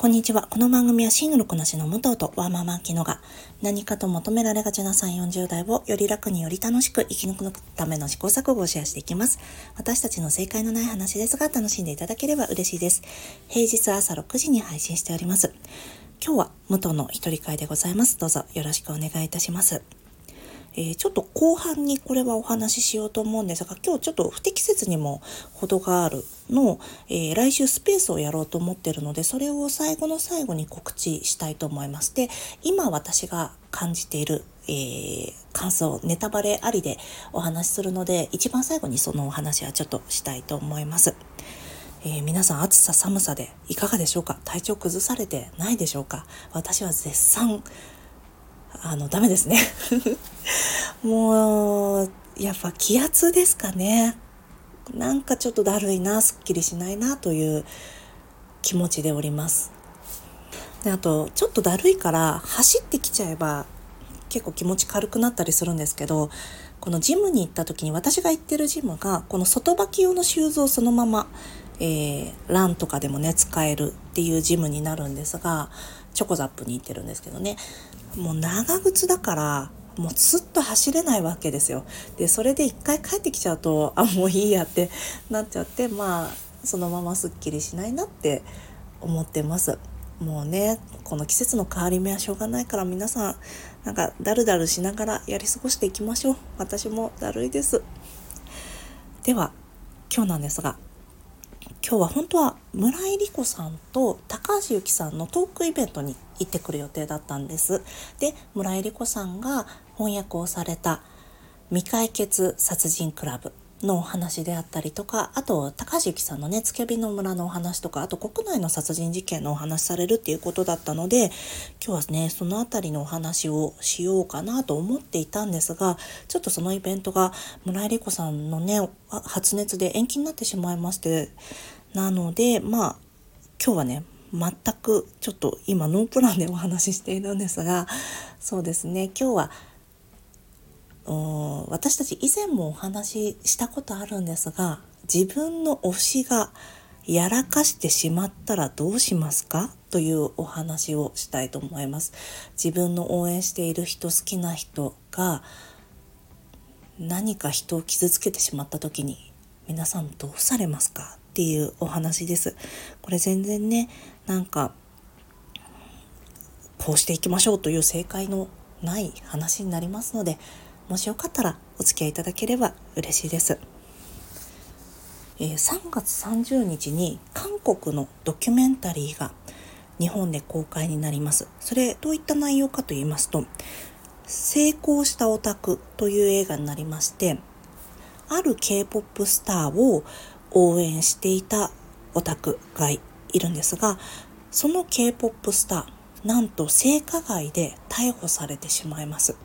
こんにちは。この番組はシングルこなしの武藤とワーママキノが何かと求められがちな3、40代をより楽により楽しく生き抜くための試行錯誤をシェアしていきます。私たちの正解のない話ですが楽しんでいただければ嬉しいです。平日朝6時に配信しております。今日は武藤の一人会でございます。どうぞよろしくお願いいたします。え、ちょっと後半にこれはお話ししようと思うんですが今日ちょっと不適切にも程があるの、え、来週スペースをやろうと思ってるのでそれを最後の最後に告知したいと思います。で今私が感じているえー、感想、ネタバレありでお話しするので、一番最後にそのお話はちょっとしたいと思います。えー、皆さん暑さ寒さでいかがでしょうか？体調崩されてないでしょうか？私は絶賛あの、ダメですね。もう、やっぱ気圧ですかね。なんかちょっとだるいな、すっきりしないなという気持ちでおります。であと、ちょっとだるいから走ってきちゃえば結構気持ち軽くなったりするんですけど、このジムに行った時に私が行ってるジムがこの外履き用のシューズをそのまま、えー、ランとかでもね使えるっていうジムになるんですがチョコザップに行ってるんですけどねもう長靴だからもうずっと走れないわけですよ。でそれで一回帰ってきちゃうとあもういいやってなっちゃってまあそのまますっきりしないなって思ってます。もうねこの季節の変わり目はしょうがないから皆さんなんかだるだるしながらやり過ごしていきましょう私もだるいですでは今日なんですが今日は本当は村井理子さんと高橋由紀さんのトークイベントに行ってくる予定だったんです。で村井理子さんが翻訳をされた未解決殺人クラブのお話であったりとかあと高橋由紀さんのねつけびの村のお話とかあと国内の殺人事件のお話されるっていうことだったので今日はねその辺りのお話をしようかなと思っていたんですがちょっとそのイベントが村井理子さんのね発熱で延期になってしまいましてなのでまあ今日はね全くちょっと今ノープランでお話ししているんですがそうですね今日は私たち以前もお話ししたことあるんですが自分の推しがやらかしてしまったらどうしますか？というお話をしたいと思います。自分の応援している人好きな人が何か人を傷つけてしまった時に皆さんどうされますか？っていうお話です。これ全然ねなんかこうしていきましょうという正解のない話になりますのでもしよかったらお付き合いいただければ嬉しいです。えー、3月30日に韓国のドキュメンタリーが日本で公開になります。それどういった内容かと言いますと、成功したオタクという映画になりまして、ある K-POP スターを応援していたオタクがいるんですが、その K-POP スター、なんと性加害で逮捕されてしまいます。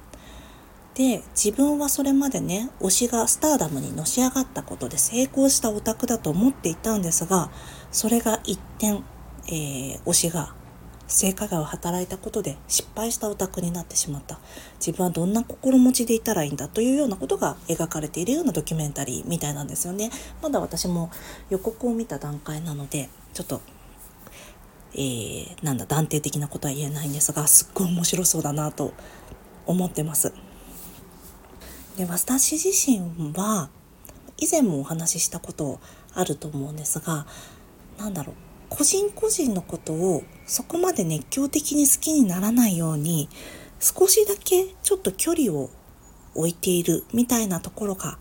で自分はそれまでね推しがスターダムにのし上がったことで成功したオタクだと思っていたんですがそれが一転、えー、推しが性加害を働いたことで失敗したオタクになってしまった自分はどんな心持ちでいたらいいんだというようなことが描かれているようなドキュメンタリーみたいなんですよねまだ私も予告を見た段階なのでちょっとえー、なんだ断定的なことは言えないんですがすっごい面白そうだなと思ってます。で私自身は以前もお話ししたことあると思うんですが何だろう個人個人のことをそこまで熱狂的に好きにならないように少しだけちょっと距離を置いているみたいなところが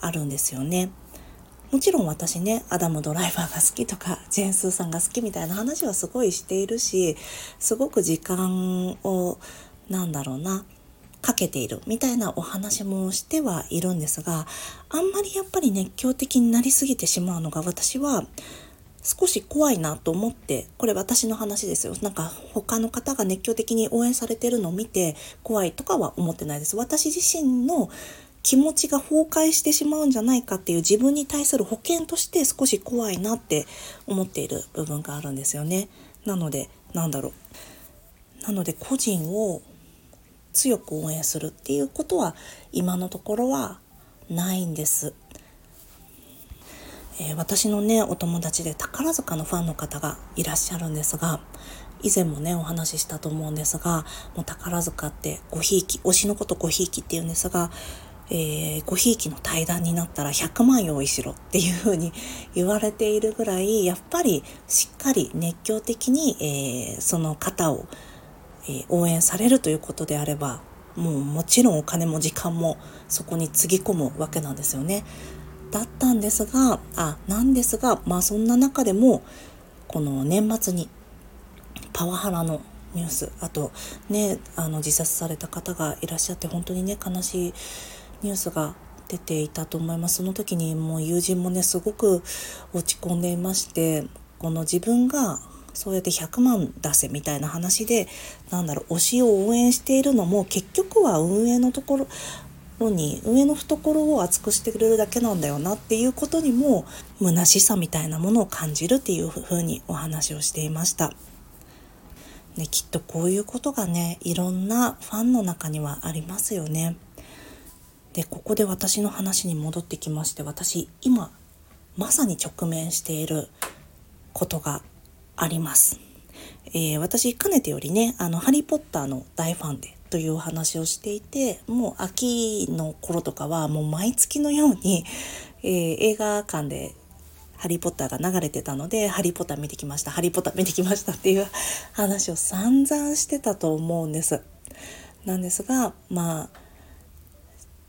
あるんですよね。もちろん私ねアダムドライバーが好きとかジェン・スーさんが好きみたいな話はすごいしているしすごく時間をなんだろうなかけているみたいなお話もしてはいるんですがあんまりやっぱり熱狂的になりすぎてしまうのが私は少し怖いなと思ってこれ私の話ですよ。なんか他の方が熱狂的に応援されてるのを見て怖いとかは思ってないです。私自身の気持ちが崩壊してしまうんじゃないかっていう自分に対する保険として少し怖いなって思っている部分があるんですよね。なのでなんだろう。なので個人を強く応援するっていうことは今のところはないんです。えー、私のねお友達で宝塚のファンの方がいらっしゃるんですが以前もねお話ししたと思うんですがもう宝塚ってごひいき推しのことごひいきっていうんですが、えー、ごひいきの対談になったら100万用意しろっていうふうに言われているぐらいやっぱりしっかり熱狂的に、えー、その方を、応援されるということであればもうもちろんお金も時間もそこにつぎ込むわけなんですよね。だったんですがあなんですがまあそんな中でもこの年末にパワハラのニュースあとねあの自殺された方がいらっしゃって本当にね悲しいニュースが出ていたと思いますその時にもう友人もねすごく落ち込んでいましてこの自分がそうやって100万出せみたいな話でなんだろう推しを応援しているのも結局は運営のところに上の懐を厚くしてくれるだけなんだよなっていうことにも虚しさみたいなものを感じるっていうふうにお話をしていました。ね、きっとこういうことがねいろんなファンの中にはありますよね。でここで私の話に戻ってきまして私今まさに直面していることがあります。えー、私かねてよりねあの「ハリー・ポッター」の大ファンでというお話をしていてもう秋の頃とかはもう毎月のように、えー、映画館で「ハリー・ポッター」が流れてたので「ハリー・ポッター見てきましたハリー・ポッター見てきました」っていう 話を散々してたと思うんです。なんですがまあ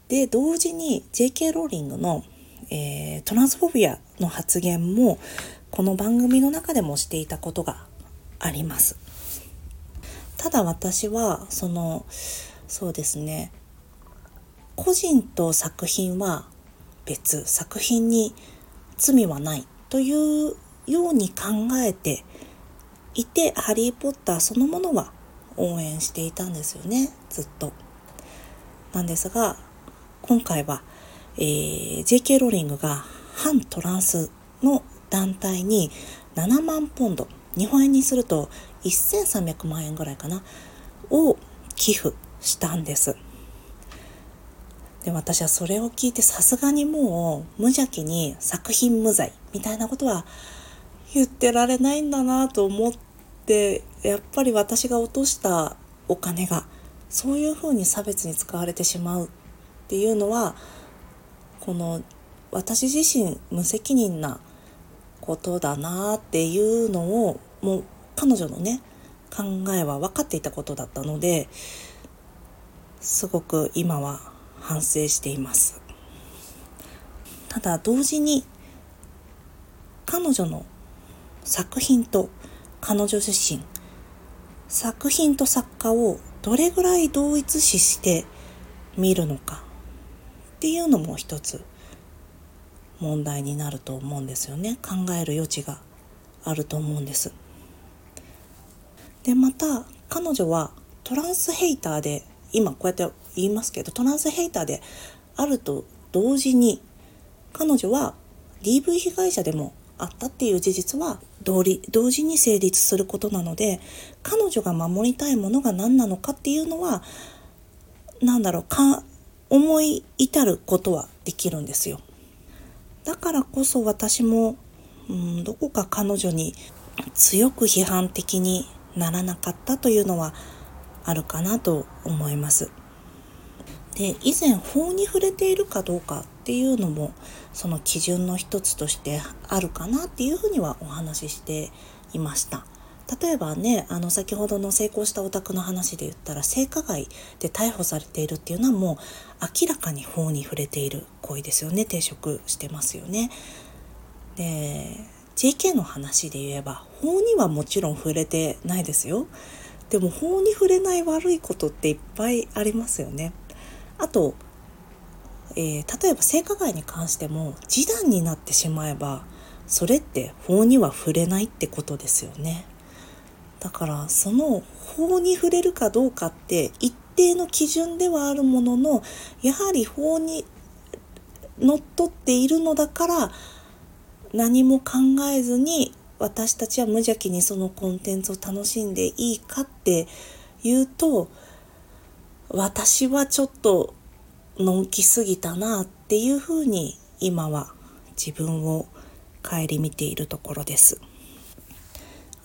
で同時に J.K. ローリングの、えー、トランスフォビアの発言もこの番組の中でもしていたことがあります。ただ私はそのそうですね個人と作品は別作品に罪はないというように考えていて「ハリー・ポッター」そのものは応援していたんですよねずっと。なんですが今回は、えー、JK ローリングが反トランスの団体に7万ポンド日本円にすると1300万円ぐらいかなを寄付したんです。で私はそれを聞いてさすがにもう無邪気に作品無罪みたいなことは言ってられないんだなと思ってやっぱり私が落としたお金がそういうふうに差別に使われてしまうっていうのはこの私自身無責任なことだなっていうのをもう彼女のね考えは分かっていたことだったのですごく今は反省しています。ただ同時に彼女の作品と彼女自身作品と作家をどれぐらい同一視して見るのかっていうのも一つ問題になると思うんですよね考える余地があると思うんですでまた彼女はトランスヘイターで今こうやって言いますけどトランスヘイターであると同時に彼女は DV 被害者でもあったっていう事実は同理同時に成立することなので彼女が守りたいものが何なのかっていうのは何だろうか思い至ることはできるんですよ。だからこそ私も、うん、どこか彼女に強く批判的にならなかったというのはあるかなと思います。で以前法に触れているかどうかっていうのもその基準の一つとしてあるかなっていうふうにはお話ししていました。例えばねあの先ほどの成功したお宅の話で言ったら性加害で逮捕されているっていうのはもう明らかに法に触れている行為ですよね抵触してますよね。で JK の話で言えば法にはもちろん触れてないですよ。でも法に触れない悪いことっていっぱいありますよね。あと、えー、例えば性加害に関しても示談になってしまえばそれって法には触れないってことですよね。だからその法に触れるかどうかって一定の基準ではあるもののやはり法にのっとっているのだから何も考えずに私たちは無邪気にそのコンテンツを楽しんでいいかっていうと私はちょっとのんきすぎたなっていうふうに今は自分を顧みているところです。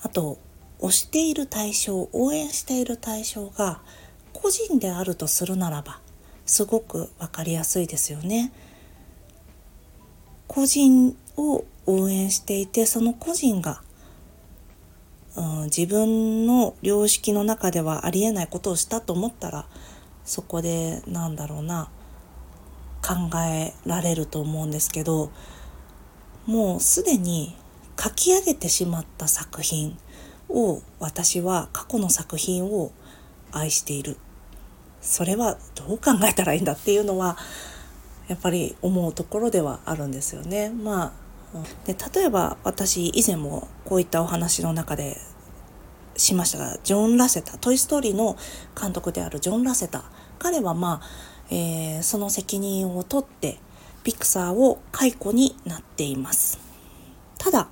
あと推している対象応援している対象が個人であるとするならばすごく分かりやすいですよね。個人を応援していてその個人が、うん、自分の良識の中ではありえないことをしたと思ったらそこでなんだろうな考えられると思うんですけどもうすでに書き上げてしまった作品を私は過去の作品を愛している。それはどう考えたらいいんだっていうのはやっぱり思うところではあるんですよね。まあ、で例えば私以前もこういったお話の中でしましたがジョン・ラセタ「トイ・ストーリー」の監督であるジョン・ラセタ彼はまあ、えー、その責任を取ってピクサーを解雇になっています。ただ、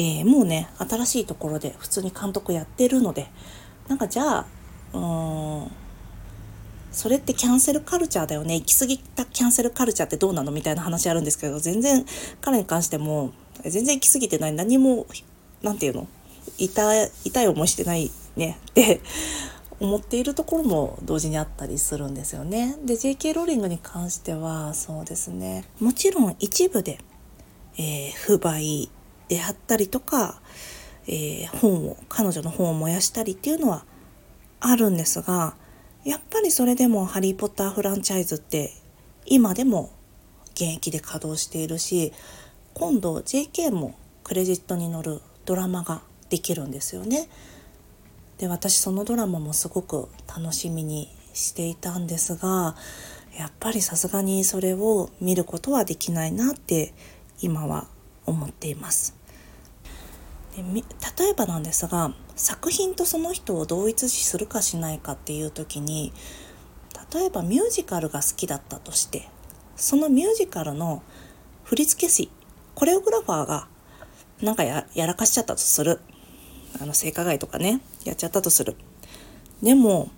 えー、もうね新しいところで普通に監督やってるのでなんかじゃあうんそれってキャンセルカルチャーだよね？行き過ぎたキャンセルカルチャーってどうなの？みたいな話あるんですけど全然彼に関しても全然行き過ぎてない。何も何て言うの？痛い痛い思いしてないね。って思っているところも同時にあったりするんですよね。で JK ローリングに関してはそうですね。もちろん一部で、えー、不買であったりとか、えー、本を彼女の本を燃やしたりっていうのはあるんですがやっぱりそれでも「ハリー・ポッター」フランチャイズって今でも現役で稼働しているし今度 JK もクレジットに載るドラマができるんですよね。で私そのドラマもすごく楽しみにしていたんですがやっぱりさすがにそれを見ることはできないなって今は思っています。例えばなんですが作品とその人を同一視するかしないかっていう時に例えばミュージカルが好きだったとしてそのミュージカルの振付師コレオグラファーがなんかやらかしちゃったとする。あの性加害とかねやっちゃったとする。でも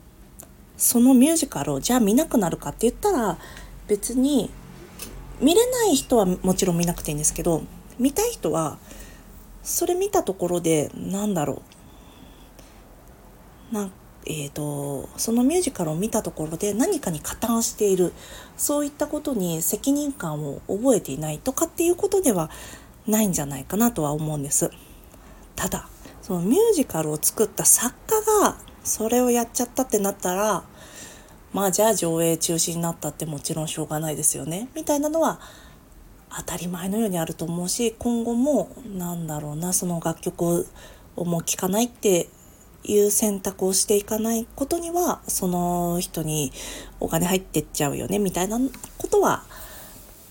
そのミュージカルをじゃあ見なくなるかって言ったら別に見れない人はもちろん見なくていいんですけど見たい人はそれ見たところでなんだろう。なえーと、そのミュージカルを見たところで何かに加担している。そういったことに責任感を覚えていないとかっていうことではないんじゃないかなとは思うんです。ただそのミュージカルを作った作家がそれをやっちゃったってなったらまあじゃあ上映中止になったってもちろんしょうがないですよね。みたいなのは当たり前のようにあると思うし今後もなんだろうなその楽曲をもう聴かないっていう選択をしていかないことにはその人にお金入ってっちゃうよねみたいなことは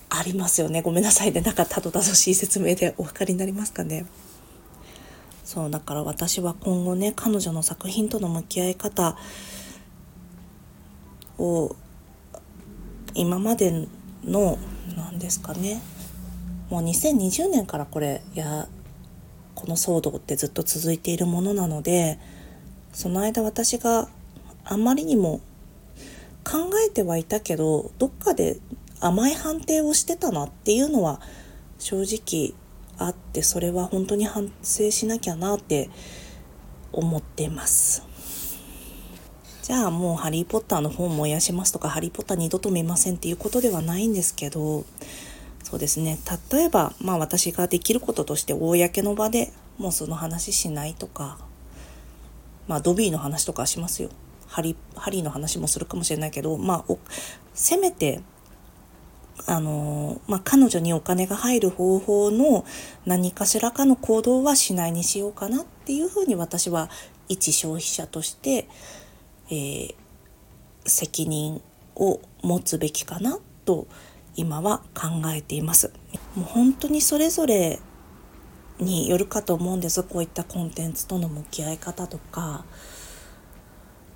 ありますよねごめんなさいねなんかたどたどしい説明でお分かりになりますかね。そうだから私は今後ね彼女の作品との向き合い方を今までの何ですかね。もう2020年からこれやこの騒動ってずっと続いているものなのでその間私があまりにも考えてはいたけどどっかで甘い判定をしてたなっていうのは正直あってそれは本当に反省しなきゃなって思ってます。じゃあもう「ハリー・ポッター」の本燃やしますとか「ハリー・ポッター」二度と見ませんっていうことではないんですけどそうですね。例えばまあ私ができることとして公の場でもうその話しないとかまあドビーの話とかしますよ。ハリハリーの話もするかもしれないけどまあせめてあのまあ、彼女にお金が入る方法の何かしらかの行動はしないにしようかなっていうふうに私は一消費者として、えー、責任を持つべきかなと今は考えています。もう本当にそれぞれによるかと思うんですこういったコンテンツとの向き合い方とか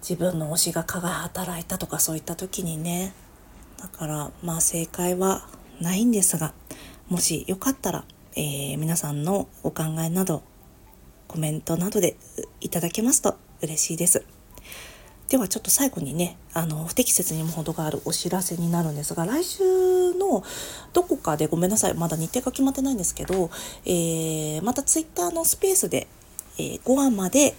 自分の推しが蚊が働いたとかそういった時にねだからまあ正解はないんですがもしよかったら、えー、皆さんのお考えなどコメントなどでいただけますと嬉しいです。ではちょっと最後にねあの不適切にも程があるお知らせになるんですが来週のどこかでごめんなさいまだ日程が決まってないんですけど、えー、またツイッターのスペースで、えー、5話まで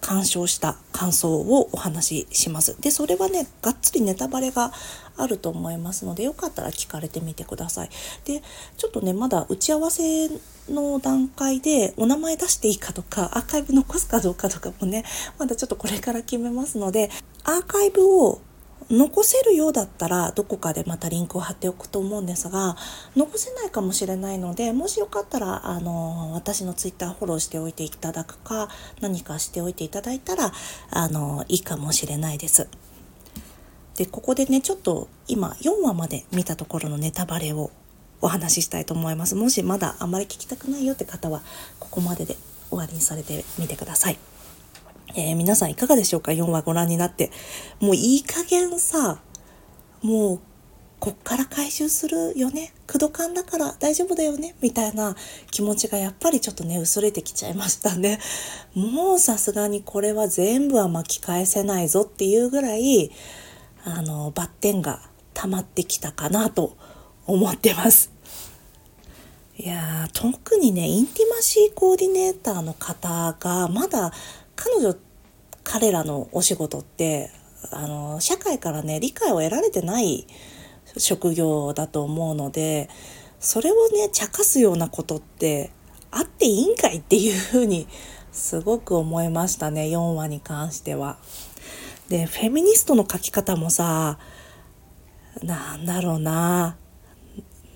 鑑賞した感想をお話しします。で、それはね、がっつりネタバレがあると思いますので、よかったら聞かれてみてください。で、ちょっとね、まだ打ち合わせの段階でお名前出していいかとか、アーカイブ残すかどうかとかもね、まだちょっとこれから決めますので、アーカイブを残せるようだったらどこかでまたリンクを貼っておくと思うんですが残せないかもしれないのでもしよかったらあの私のツイッターフォローしておいていただくか何かしておいていただいたらあのいいかもしれないです。でここでねちょっと今4話まで見たところのネタバレをお話ししたいと思います。もしまだあまり聞きたくないよって方はここまでで終わりにされてみてください。えー、皆さんいかがでしょうか ?4 話ご覧になって。もういい加減さ、もうこっから回収するよね？駆動感だから大丈夫だよね？みたいな気持ちがやっぱりちょっとね、薄れてきちゃいましたね。もうさすがにこれは全部は巻き返せないぞっていうぐらい、あの、バッテンが溜まってきたかなと思ってます。いや特にね、インティマシーコーディネーターの方がまだ彼女彼らのお仕事ってあの社会からね理解を得られてない職業だと思うのでそれをね茶化すようなことってあっていいんかいっていうふうにすごく思いましたね4話に関しては。でフェミニストの書き方もさなんだろうな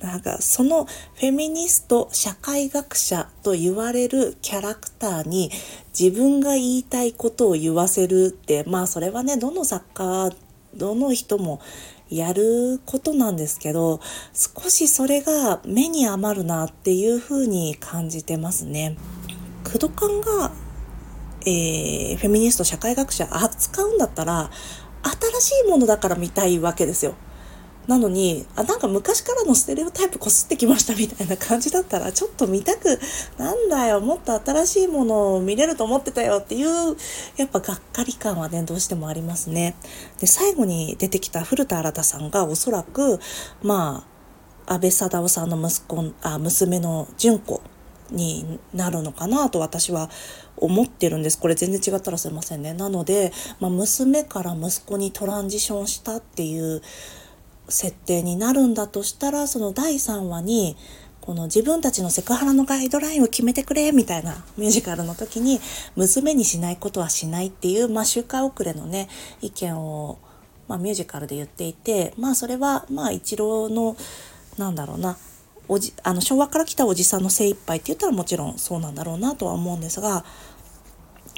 なんかそのフェミニスト社会学者と言われるキャラクターに自分が言いたいことを言わせるってまあそれはねどの作家どの人もやることなんですけど少しそれが目に余るなっていうふうに感じてますね。クドカンが、えー、フェミニスト社会学者扱うんだったら新しいものだから見たいわけですよ。なのにあなんか昔からのステレオタイプこすってきましたみたいな感じだったらちょっと見たくなんだよもっと新しいものを見れると思ってたよっていうやっぱがっかり感はねどうしてもありますね。で最後に出てきた古田新さんがおそらくまあ安倍貞夫さんの息子あ娘の純子になるのかなと私は思ってるんです。これ全然違ったらすいませんね。なので、まあ、娘から息子にトランジションしたっていう設定になるんだとしたらその第3話にこの自分たちのセクハラのガイドラインを決めてくれみたいなミュージカルの時に娘にしないことはしないっていう、まあ、周回遅れのね意見を、まあ、ミュージカルで言っていてまあそれはまあ一郎のなんだろうなおじあの昭和から来たおじさんの精一杯って言ったらもちろんそうなんだろうなとは思うんですが、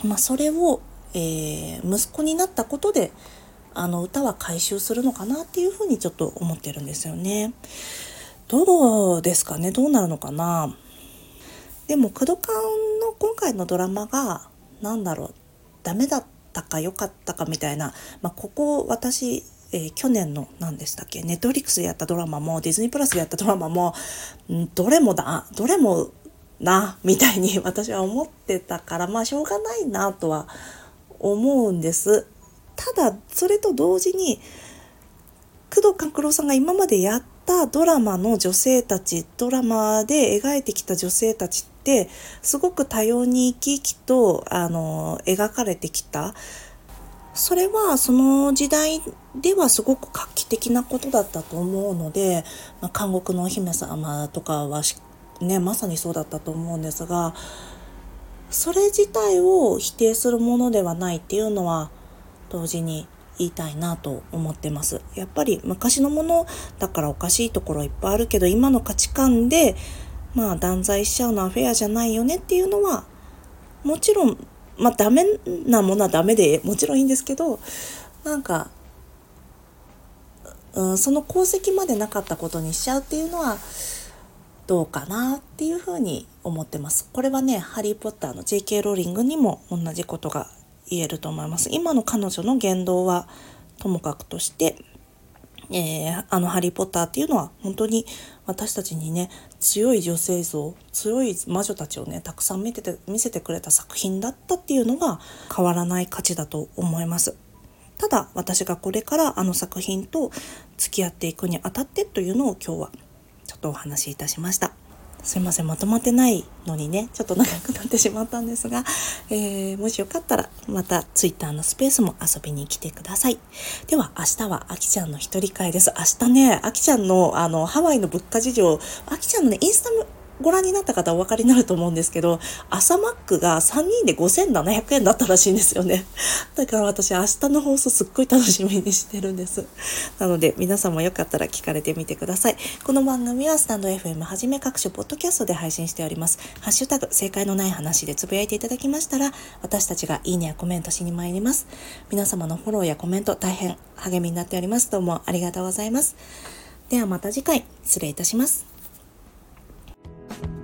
まあ、それを、えー、息子になったことであの歌は回収するのかなっていうふうにちょっと思ってるんですよね。どうですかね？どうなるのかな？でもクドカンの今回のドラマが何だろうダメだったか良かったかみたいな、まあ、ここ私えー、去年の何でしたっけ？ネットフリックスでやったドラマもディズニープラスでやったドラマもんどれもだどれもなみたいに 私は思ってたからまあしょうがないなとは思うんです。ただそれと同時に工藤官九郎さんが今までやったドラマの女性たちドラマで描いてきた女性たちってすごく多様に生き生きとあの描かれてきたそれはその時代ではすごく画期的なことだったと思うので、まあ、監獄のお姫様とかはねまさにそうだったと思うんですがそれ自体を否定するものではないっていうのは同時に言いたいなと思ってます。やっぱり昔のものだからおかしいところいっぱいあるけど今の価値観でまあ断罪しちゃうのはフェアじゃないよねっていうのはもちろんまあダメなものはダメでもちろんいいんですけどなんか、うん、その功績までなかったことにしちゃうっていうのはどうかなっていうふうに思ってます。これはね、ハリー・ポッターの J.K. ローリングにも同じことが言えると思います。今の彼女の言動はともかくとして、えー、あの「ハリー・ポッター」っていうのは本当に私たちにね強い女性像強い魔女たちをねたくさん見てて見せてくれた作品だったっていうのが変わらない価値だと思います。ただ私がこれからあの作品と付き合っていくにあたってというのを今日はちょっとお話しいたしました。すいませんまとまってないのにねちょっと長くなってしまったんですが、えー、もしよかったらまた Twitter のスペースも遊びに来てください。では明日はあきちゃんの一人会です。明日ねあきちゃんのあのハワイの物価事情あきちゃんのねインスタご覧になった方お分かりになると思うんですけど、朝マックが3人で5700円だったらしいんですよね。だから私明日の放送すっごい楽しみにしてるんです。なので皆さんもよかったら聞かれてみてください。この番組はスタンド FM はじめ各種ポッドキャストで配信しております。ハッシュタグ正解のない話でつぶやいていただきましたら、私たちがいいねやコメントしに参ります。皆様のフォローやコメント大変励みになっております。どうもありがとうございます。ではまた次回失礼いたします。thank you